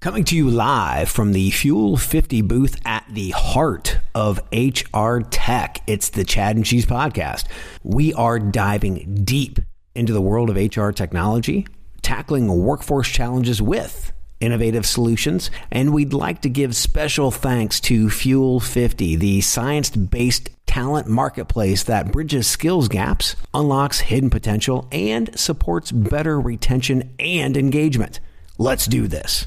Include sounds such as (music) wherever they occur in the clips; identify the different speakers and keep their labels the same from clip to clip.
Speaker 1: Coming to you live from the Fuel 50 booth at the heart of HR tech. It's the Chad and Cheese podcast. We are diving deep into the world of HR technology, tackling workforce challenges with innovative solutions, and we'd like to give special thanks to Fuel 50, the science based talent marketplace that bridges skills gaps, unlocks hidden potential, and supports better retention and engagement. Let's do this.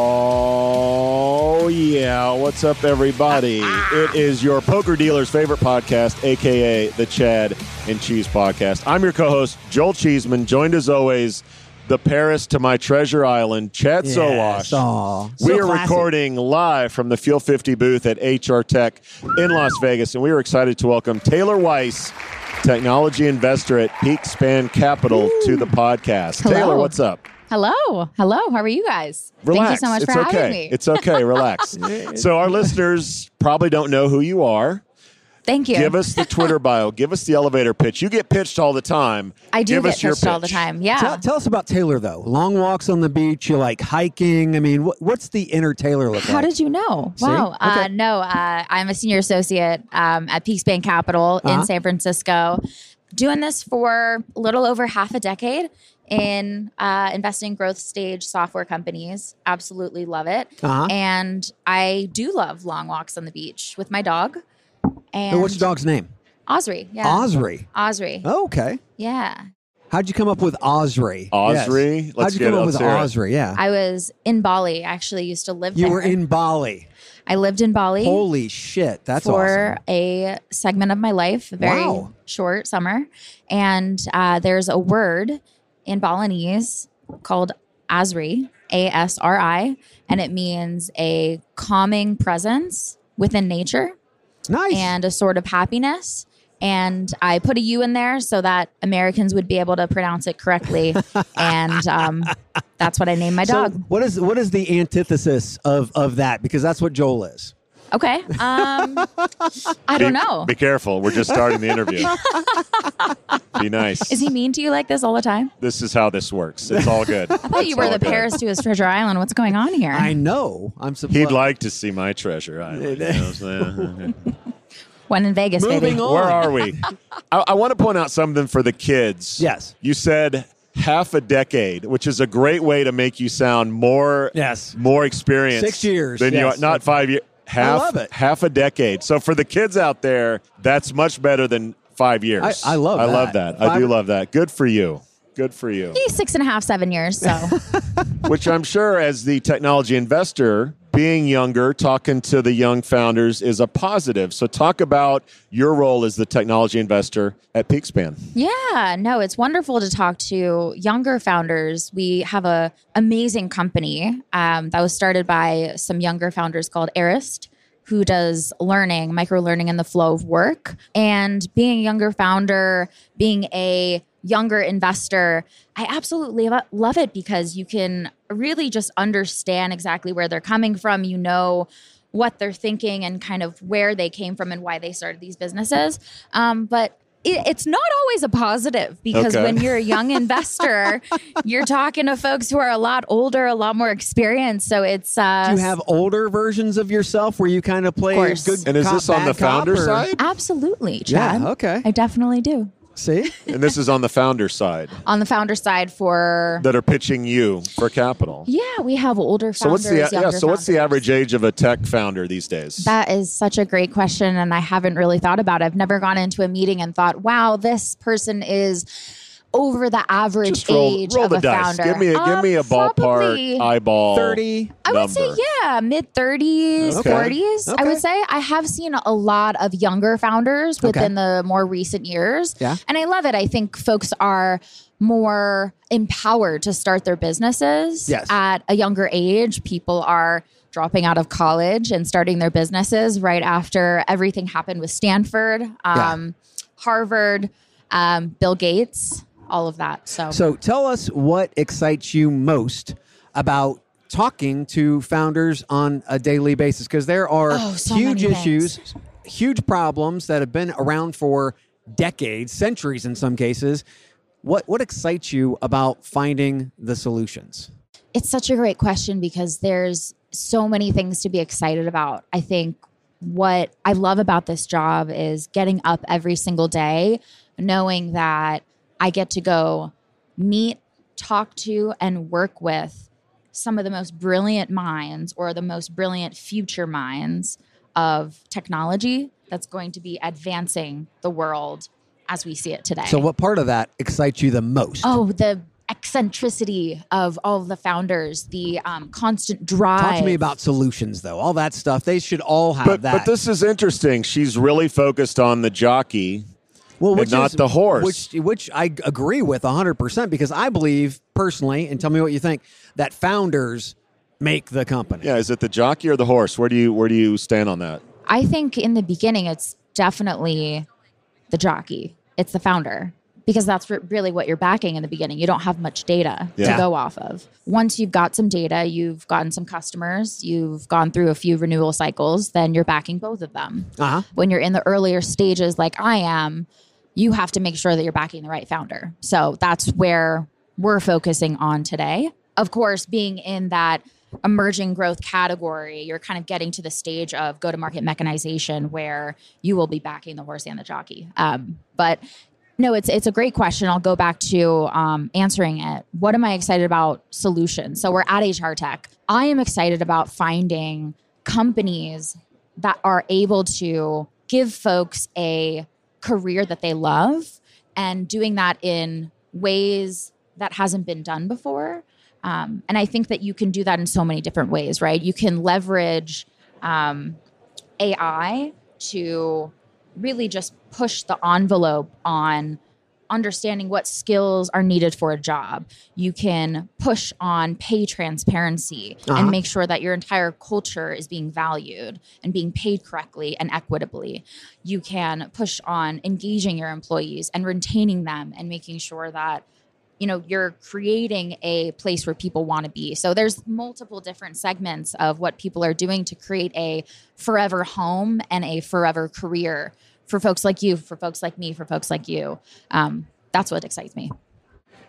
Speaker 2: yeah. What's up, everybody? (laughs) it is your poker dealer's favorite podcast, aka the Chad and Cheese Podcast. I'm your co host, Joel Cheeseman, joined as always, the Paris to my treasure island, Chad Sowash.
Speaker 1: Aw.
Speaker 2: we are
Speaker 1: classy.
Speaker 2: recording live from the Fuel 50 booth at HR Tech in Las Vegas, and we are excited to welcome Taylor Weiss, technology investor at PeakSpan Capital, to the podcast.
Speaker 3: Hello.
Speaker 2: Taylor, what's up?
Speaker 3: Hello. Hello. How are you guys?
Speaker 2: Relax.
Speaker 3: Thank you so much
Speaker 2: it's
Speaker 3: for
Speaker 2: okay.
Speaker 3: having me.
Speaker 2: It's okay. Relax. (laughs) so our listeners probably don't know who you are.
Speaker 3: Thank you.
Speaker 2: Give us the Twitter (laughs) bio. Give us the elevator pitch. You get pitched all the time.
Speaker 3: I do
Speaker 2: Give
Speaker 3: get
Speaker 2: us your
Speaker 3: pitched all the time. Yeah.
Speaker 1: Tell, tell us about Taylor, though. Long walks on the beach. You like hiking. I mean, what, what's the inner Taylor look
Speaker 3: How
Speaker 1: like?
Speaker 3: How did you know?
Speaker 1: See?
Speaker 3: Wow. Uh, no, uh, I'm a senior associate um, at PeakSpan Capital
Speaker 1: Uh-huh.
Speaker 3: in San Francisco, doing this for a little over half a decade in uh, investing growth stage software companies. Absolutely love it.
Speaker 1: Uh-huh.
Speaker 3: And I do love long walks on the beach with my dog. And
Speaker 1: And what's your dog's name?
Speaker 3: Osri. Yeah.
Speaker 1: Osri.
Speaker 3: Osri.
Speaker 1: Oh, okay.
Speaker 3: Yeah.
Speaker 1: How'd you come up with Osri?
Speaker 2: Osri?
Speaker 1: Yes.
Speaker 2: Let's
Speaker 1: How'd you
Speaker 2: get
Speaker 1: come
Speaker 2: it.
Speaker 1: up with
Speaker 2: Let's hear it.
Speaker 1: Osri? Yeah.
Speaker 3: I was in Bali. I actually used to live
Speaker 1: you
Speaker 3: there.
Speaker 1: were in Bali.
Speaker 3: I lived in Bali
Speaker 1: Holy shit. That's
Speaker 3: for
Speaker 1: awesome.
Speaker 3: a segment of my life, a very
Speaker 1: Wow.
Speaker 3: short summer. And uh, there's a word in Balinese called Asri, A S R I, and it means a calming presence within nature
Speaker 1: Nice.
Speaker 3: and a sort of happiness. And I put a U in there so that Americans would be able to pronounce it correctly. (laughs) and um, that's what I named my
Speaker 1: so
Speaker 3: dog.
Speaker 1: what is what is the antithesis of of that? Because that's what Joel is.
Speaker 3: Okay. Um, I
Speaker 2: Be,
Speaker 3: don't know.
Speaker 2: Be careful. We're just starting the interview. (laughs) be nice.
Speaker 3: Is he mean to you like this all the time?
Speaker 2: this is how this works. It's all good.
Speaker 3: I thought you were the Paris to his treasure island. What's going on here?
Speaker 1: I know. I'm surprised.
Speaker 2: He'd like to see my treasure island. you know what I'm saying? (laughs) (laughs)
Speaker 3: When in Vegas,
Speaker 1: Moving
Speaker 3: baby.
Speaker 1: on.
Speaker 2: Where are we? I, I want to point out something for the kids.
Speaker 1: Yes.
Speaker 2: You said half a decade, which is a great way to make you sound more
Speaker 1: Yes.
Speaker 2: more experienced.
Speaker 1: Six years,
Speaker 2: Than you are. Not five years. Half,
Speaker 1: love it.
Speaker 2: half a decade. So for the kids out there, that's much better than five years.
Speaker 1: I- I love
Speaker 2: I
Speaker 1: that.
Speaker 2: love that. I do love that. Good for you. Good for you.
Speaker 3: He's six and a half, seven years. So (laughs)
Speaker 2: Which I'm sure, as the technology investor, being younger, talking to the young founders is a positive. So, talk about your role as the technology investor at PeakSpan.
Speaker 3: yeah, no, it's wonderful to talk to younger founders. We have a amazing company um, that was started by some younger founders called Arist. Who does learning, micro learning in the flow of work? And being a younger founder, being a younger investor, I absolutely love it because you can really just understand exactly where they're coming from. You know what they're thinking and kind of where they came from and why they started these businesses. Um, but it, it's not always a positive because
Speaker 2: Okay.
Speaker 3: when you're a young (laughs) investor, you're talking to folks who are a lot older, a lot more experienced. So it's uh,
Speaker 1: Do you have older versions of yourself where you kind of play
Speaker 3: course.
Speaker 1: good
Speaker 2: And is
Speaker 1: cop,
Speaker 2: this on the founder
Speaker 1: cop,
Speaker 2: side?
Speaker 3: absolutely,
Speaker 1: Yeah,
Speaker 3: Chad.
Speaker 1: okay.
Speaker 3: I definitely do.
Speaker 1: See?
Speaker 2: And this is on the founder side
Speaker 3: On the founder side, for
Speaker 2: that are pitching you for capital.
Speaker 3: yeah, we have older
Speaker 2: So what's
Speaker 3: founders.
Speaker 2: the yeah?
Speaker 3: younger
Speaker 2: So what's the average age of a tech founder these days?
Speaker 3: That is such a great question, and I haven't really thought about it. I've never gone into a meeting and thought, "Wow, this person is over the average
Speaker 2: roll,
Speaker 3: age
Speaker 2: roll
Speaker 3: of
Speaker 2: the
Speaker 3: a
Speaker 2: dice.
Speaker 3: founder."
Speaker 2: Give me a, give
Speaker 3: Um,
Speaker 2: me a ballpark
Speaker 3: probably-
Speaker 2: eyeball
Speaker 1: 30.
Speaker 3: I would say, yeah, mid 30s,
Speaker 2: Okay.
Speaker 3: 40s. I would say I have seen a lot of younger founders within the more recent years.
Speaker 1: Yeah.
Speaker 3: And I love it. I think folks are more empowered to start their businesses
Speaker 1: Yes.
Speaker 3: at a younger age. People are dropping out of college and starting their businesses right after everything happened with Stanford. Um, Harvard, um, Bill Gates, all of that. So,
Speaker 1: So tell us what excites you most about talking to founders on a daily basis because there are
Speaker 3: Oh, so
Speaker 1: huge issues, huge problems that have been around for decades, centuries in some cases. What what excites you about finding the solutions?
Speaker 3: it's such a great question because there's so many things to be excited about. I think what I love about this job is getting up every single day, knowing that I get to go meet, talk to, and work with some of the most brilliant minds or the most brilliant future minds of technology that's going to be advancing the world as we see it today.
Speaker 1: So what part of that excites you the most?
Speaker 3: Oh, the eccentricity of all of the founders, the um, constant drive.
Speaker 1: Talk to me about solutions though. All that stuff. They should all have
Speaker 2: But
Speaker 1: that.
Speaker 2: but this is interesting. She's really focused on the jockey.
Speaker 1: Well,
Speaker 2: and not the horse.
Speaker 1: Which which I agree with 100% because I believe personally and tell me what you think that founders make the company.
Speaker 2: Yeah, is it the jockey or the horse? Where do you where do you stand on that?
Speaker 3: I think in the beginning, it's definitely the jockey, it's the founder. Because that's really what you're backing in the beginning. You don't have much data
Speaker 2: Yeah.
Speaker 3: to go off of. Once you've got some data, you've gotten some customers, you've gone through a few renewal cycles, then you're backing both of them.
Speaker 1: Uh-huh.
Speaker 3: when you're in the earlier stages like I am, you have to make sure that you're backing the right founder. So that's where we're focusing on today. Of course, being in that emerging growth category, you're kind of getting to the stage of go to market mechanization where you will be backing the horse and the jockey. Um, but no, it's it's a great question. I'll go back to um, answering it. What am I excited about? Solutions. So we're at HR Tech. I am excited about finding companies that are able to give folks a career that they love and doing that in ways that hasn't been done before. Um, and I think that you can do that in so many different ways, right? You can leverage um, AI to really just push the envelope on understanding what skills are needed for a job. You can push on pay transparency
Speaker 1: Uh-huh.
Speaker 3: and make sure that your entire culture is being valued and being paid correctly and equitably. You can push on engaging your employees and retaining them and making sure that you know you're creating a place where people want to be so there's multiple different segments of what people are doing to create a forever home and a forever career for folks like you for folks like me for folks like you. Um, that's what excites me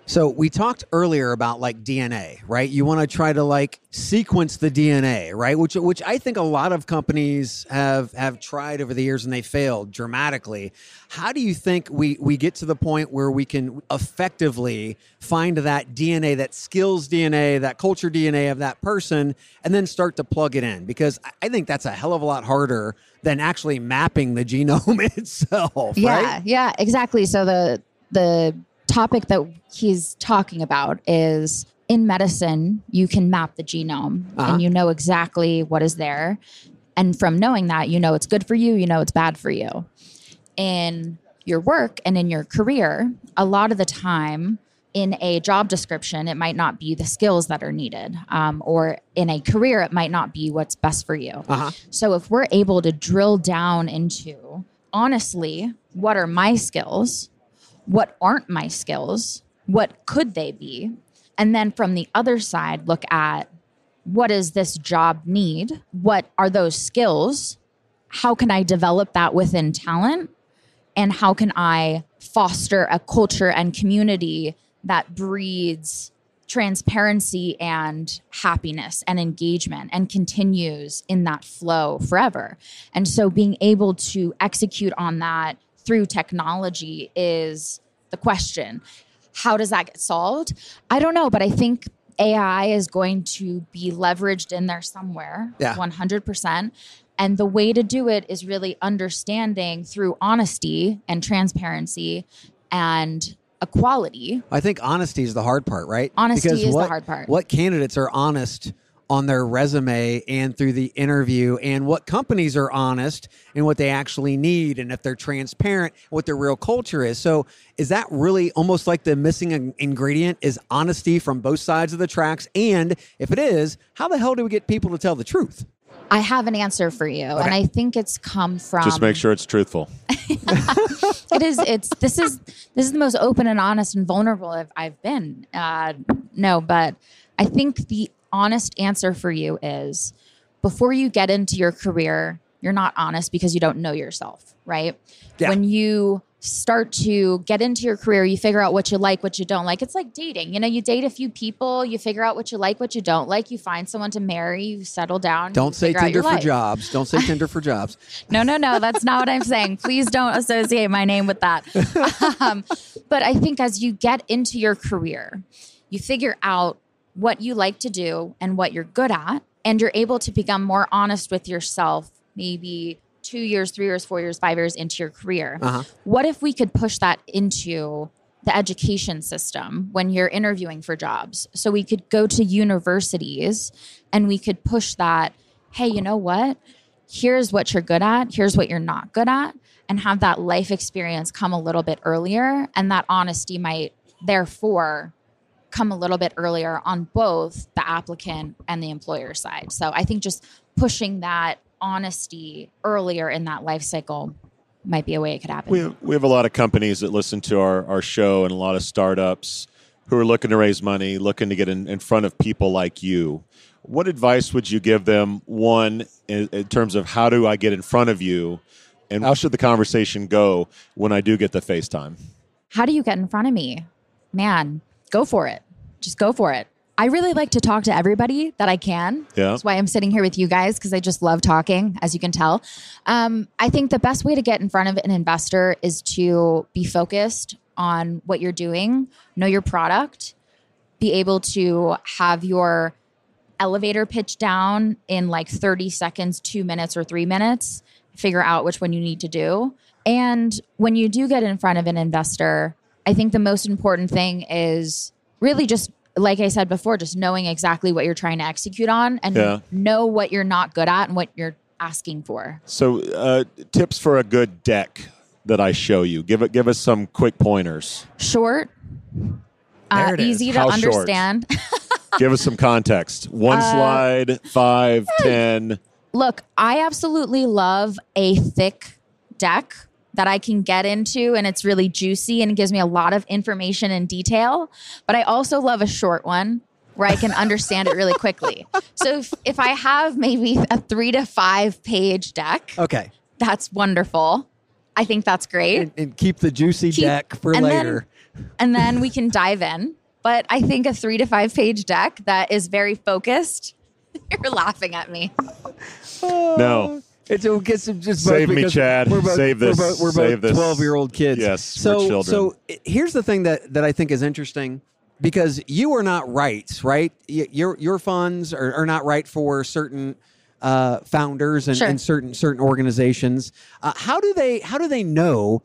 Speaker 1: So we talked earlier about like DNA, right? You want to try to like sequence the DNA, right? Which which I think a lot of companies have have tried over the years and they failed dramatically. How do you think we we get to the point where we can effectively find that DNA, that skills DNA, that culture DNA of that person and then start to plug it in? Because I- think that's a hell of a lot harder than actually mapping the genome (laughs) itself,
Speaker 3: yeah
Speaker 1: right?
Speaker 3: yeah exactly so the the topic that he's talking about is in medicine you can map the genome
Speaker 1: Uh-huh.
Speaker 3: and you know exactly what is there and from knowing that you know it's good for you you know it's bad for you in your work and in your career a lot of the time in a job description it might not be the skills that are needed um, or in a career it might not be what's best for you
Speaker 1: Uh-huh.
Speaker 3: so if we're able to drill down into honestly, what are my skills? What aren't my skills? What could they be? And then from the other side, look at what does this job need? What are those skills? How can I develop that within talent? And how can I foster a culture and community that breeds transparency and happiness and engagement and continues in that flow forever. And so being able to execute on that through technology is the question. How does that get solved? I don't know, but I think AI is going to be leveraged in there somewhere,
Speaker 1: Yeah.
Speaker 3: 100%. And the way to do it is really understanding through honesty and transparency and equality.
Speaker 1: I think honesty is the hard part, right?
Speaker 3: Honesty
Speaker 1: Because
Speaker 3: is the hard part.
Speaker 1: What candidates are honest on their resume and through the interview, and what companies are honest and what they actually need, and if they're transparent, what their real culture is. So, is that really almost like the missing ingredient? Is honesty from both sides of the tracks? And if it is, how the hell do we get people to tell the truth?
Speaker 3: I have an answer for you, and I think it's come from.
Speaker 2: Just make sure it's truthful. (laughs) (laughs)
Speaker 3: it is. It's this is this is the most open and honest and vulnerable I've, I've been. Uh, no, but I think the honest answer for you is before you get into your career, you're not honest because you don't know yourself, right?
Speaker 4: Yeah.
Speaker 3: When you start to get into your career, you figure out what you like, what you don't like. It's like dating. You know, you date a few people, you figure out what you like, what you don't like, you find someone to marry, you settle down.
Speaker 1: Don't say Tinder for
Speaker 3: life.
Speaker 1: jobs. Don't say Tinder for (laughs) jobs.
Speaker 3: No, no, no. That's not what I'm saying. Please don't associate my name with that. (laughs) Um, but I think as you get into your career, you figure out what you like to do and what you're good at, and you're able to become more honest with yourself, maybe two years, three years, four years, five years into your career.
Speaker 1: Uh-huh.
Speaker 3: What if we could push that into the education system when you're interviewing for jobs? So we could go to universities and we could push that, hey, you know what? Here's what you're good at, here's what you're not good at, and have that life experience come a little bit earlier. And that honesty might therefore come a little bit earlier on both the applicant and the employer side. So I think just pushing that honesty earlier in that life cycle might be a way it could happen.
Speaker 2: We have, we have a lot of companies that listen to our, our show and a lot of startups who are looking to raise money, looking to get in, in front of people like you. What advice would you give them, one, in, in terms of how do I get in front of you? And how should the conversation go when I do get the FaceTime?
Speaker 3: How do you get in front of me? Man, go for it. Just go for it. I really like to talk to everybody that I can.
Speaker 2: Yeah.
Speaker 3: That's why I'm sitting here with you guys because I just love talking, as you can tell. Um, I think the best way to get in front of an investor is to be focused on what you're doing, know your product, be able to have your elevator pitch down in like 30 seconds, two minutes, or three minutes, figure out which one you need to do. And when you do get in front of an investor, I think the most important thing is really just, like I said before, just knowing exactly what you're trying to execute on and
Speaker 2: Yeah.
Speaker 3: know what you're not good at and what you're asking for.
Speaker 2: So, uh, tips for a good deck that I show you. Give it. Give us some quick pointers.
Speaker 3: Short, uh,
Speaker 1: it is.
Speaker 3: easy to
Speaker 2: How
Speaker 3: understand. (laughs)
Speaker 2: give us some context. One
Speaker 3: Uh,
Speaker 2: slide, five, ten.
Speaker 3: Look, I absolutely love a thick deck that I can get into and it's really juicy and it gives me a lot of information and detail. But I also love a short one where I can understand it really quickly. So if, if I have maybe a three to five page deck,
Speaker 1: Okay.
Speaker 3: that's wonderful. I think that's great.
Speaker 1: And, and keep the juicy
Speaker 3: Keep-
Speaker 1: deck for
Speaker 3: and then-
Speaker 1: later.
Speaker 3: and then we can dive in. But I think a three to five page deck that is very focused. (laughs) You're laughing at me.
Speaker 2: No.
Speaker 1: It's, it gets just both
Speaker 2: Save me, Chad.
Speaker 1: We're both,
Speaker 2: Save this.
Speaker 1: We're both, we're
Speaker 2: Save
Speaker 1: both twelve-year-old kids.
Speaker 2: Yes,
Speaker 1: So,
Speaker 2: we're children.
Speaker 1: so here's the thing that that I think is interesting because you are not right, right? Your your funds are, are not right for certain uh, founders and,
Speaker 3: Sure.
Speaker 1: and certain certain organizations. Uh, how do they how do they know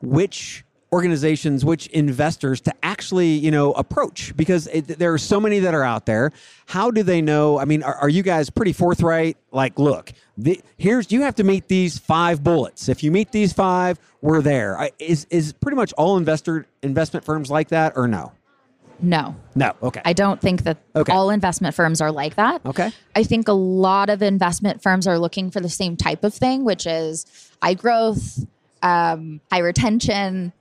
Speaker 1: which organizations, which investors to actually, you know, approach because it, there are so many that are out there. How do they know? I mean, are, are you guys pretty forthright? Like, look, the, here's you have to meet these five bullets. If you meet these five, we're there. I, is is pretty much all investor investment firms like that or no?
Speaker 3: No.
Speaker 1: No. Okay.
Speaker 3: I don't think that
Speaker 1: Okay.
Speaker 3: all investment firms are like that.
Speaker 1: Okay.
Speaker 3: I think a lot of investment firms are looking for the same type of thing, which is high growth, um, high retention,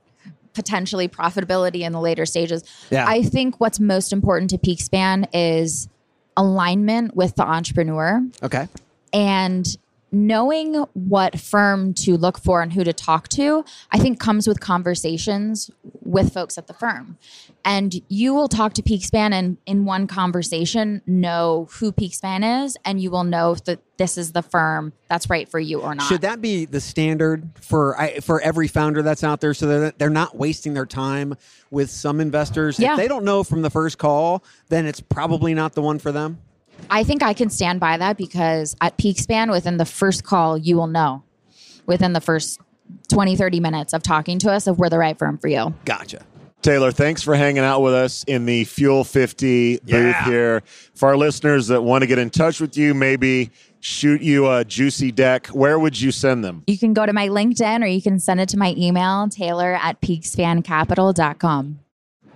Speaker 3: potentially profitability in the later stages.
Speaker 1: Yeah.
Speaker 3: I think what's most important to PeakSpan is alignment with the entrepreneur
Speaker 1: okay.
Speaker 3: and knowing what firm to look for and who to talk to i think comes with conversations with folks at the firm and you will talk to PeakSpan and in one conversation know who PeakSpan is and you will know that this is the firm that's right for you or not
Speaker 1: Should that be the standard for I, for every founder that's out there, so that they're not wasting their time with some investors?
Speaker 3: Yeah.
Speaker 1: If they don't know from the first call, then it's probably not the one for them.
Speaker 3: I think I can stand by that because at PeakSpan, within the first call, you will know within the first 20, 30 minutes of talking to us if we're the right firm for you.
Speaker 1: Gotcha.
Speaker 2: Taylor, thanks for hanging out with us in the Fuel 50 booth
Speaker 1: Yeah.
Speaker 2: here. For our listeners that want to get in touch with you, maybe shoot you a juicy deck, where would you send them?
Speaker 3: You can go to my LinkedIn or you can send it to my email, taylor at peakspancapital.com.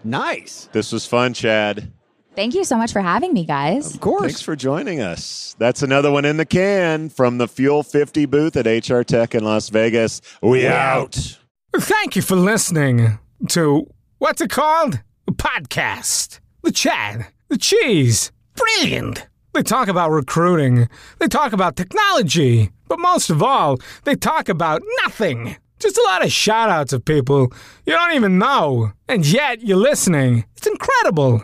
Speaker 1: Nice.
Speaker 2: This was fun, Chad.
Speaker 3: Thank you so much for having me, guys.
Speaker 5: Of course.
Speaker 2: Thanks for joining us. That's another one in the can from the Fuel 50 booth at HR Tech in Las Vegas. We out.
Speaker 6: Thank you for listening to what's it called? A podcast. The Chad. The Cheese. Brilliant. They talk about recruiting. They talk about technology. But most of all, they talk about nothing. Just a lot of shout outs of people you don't even know. And yet you're listening. It's incredible.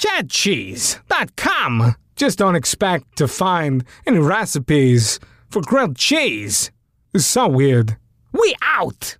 Speaker 6: www.chadcheese.com. Just don't expect to find any recipes for grilled cheese. It's so weird. We out!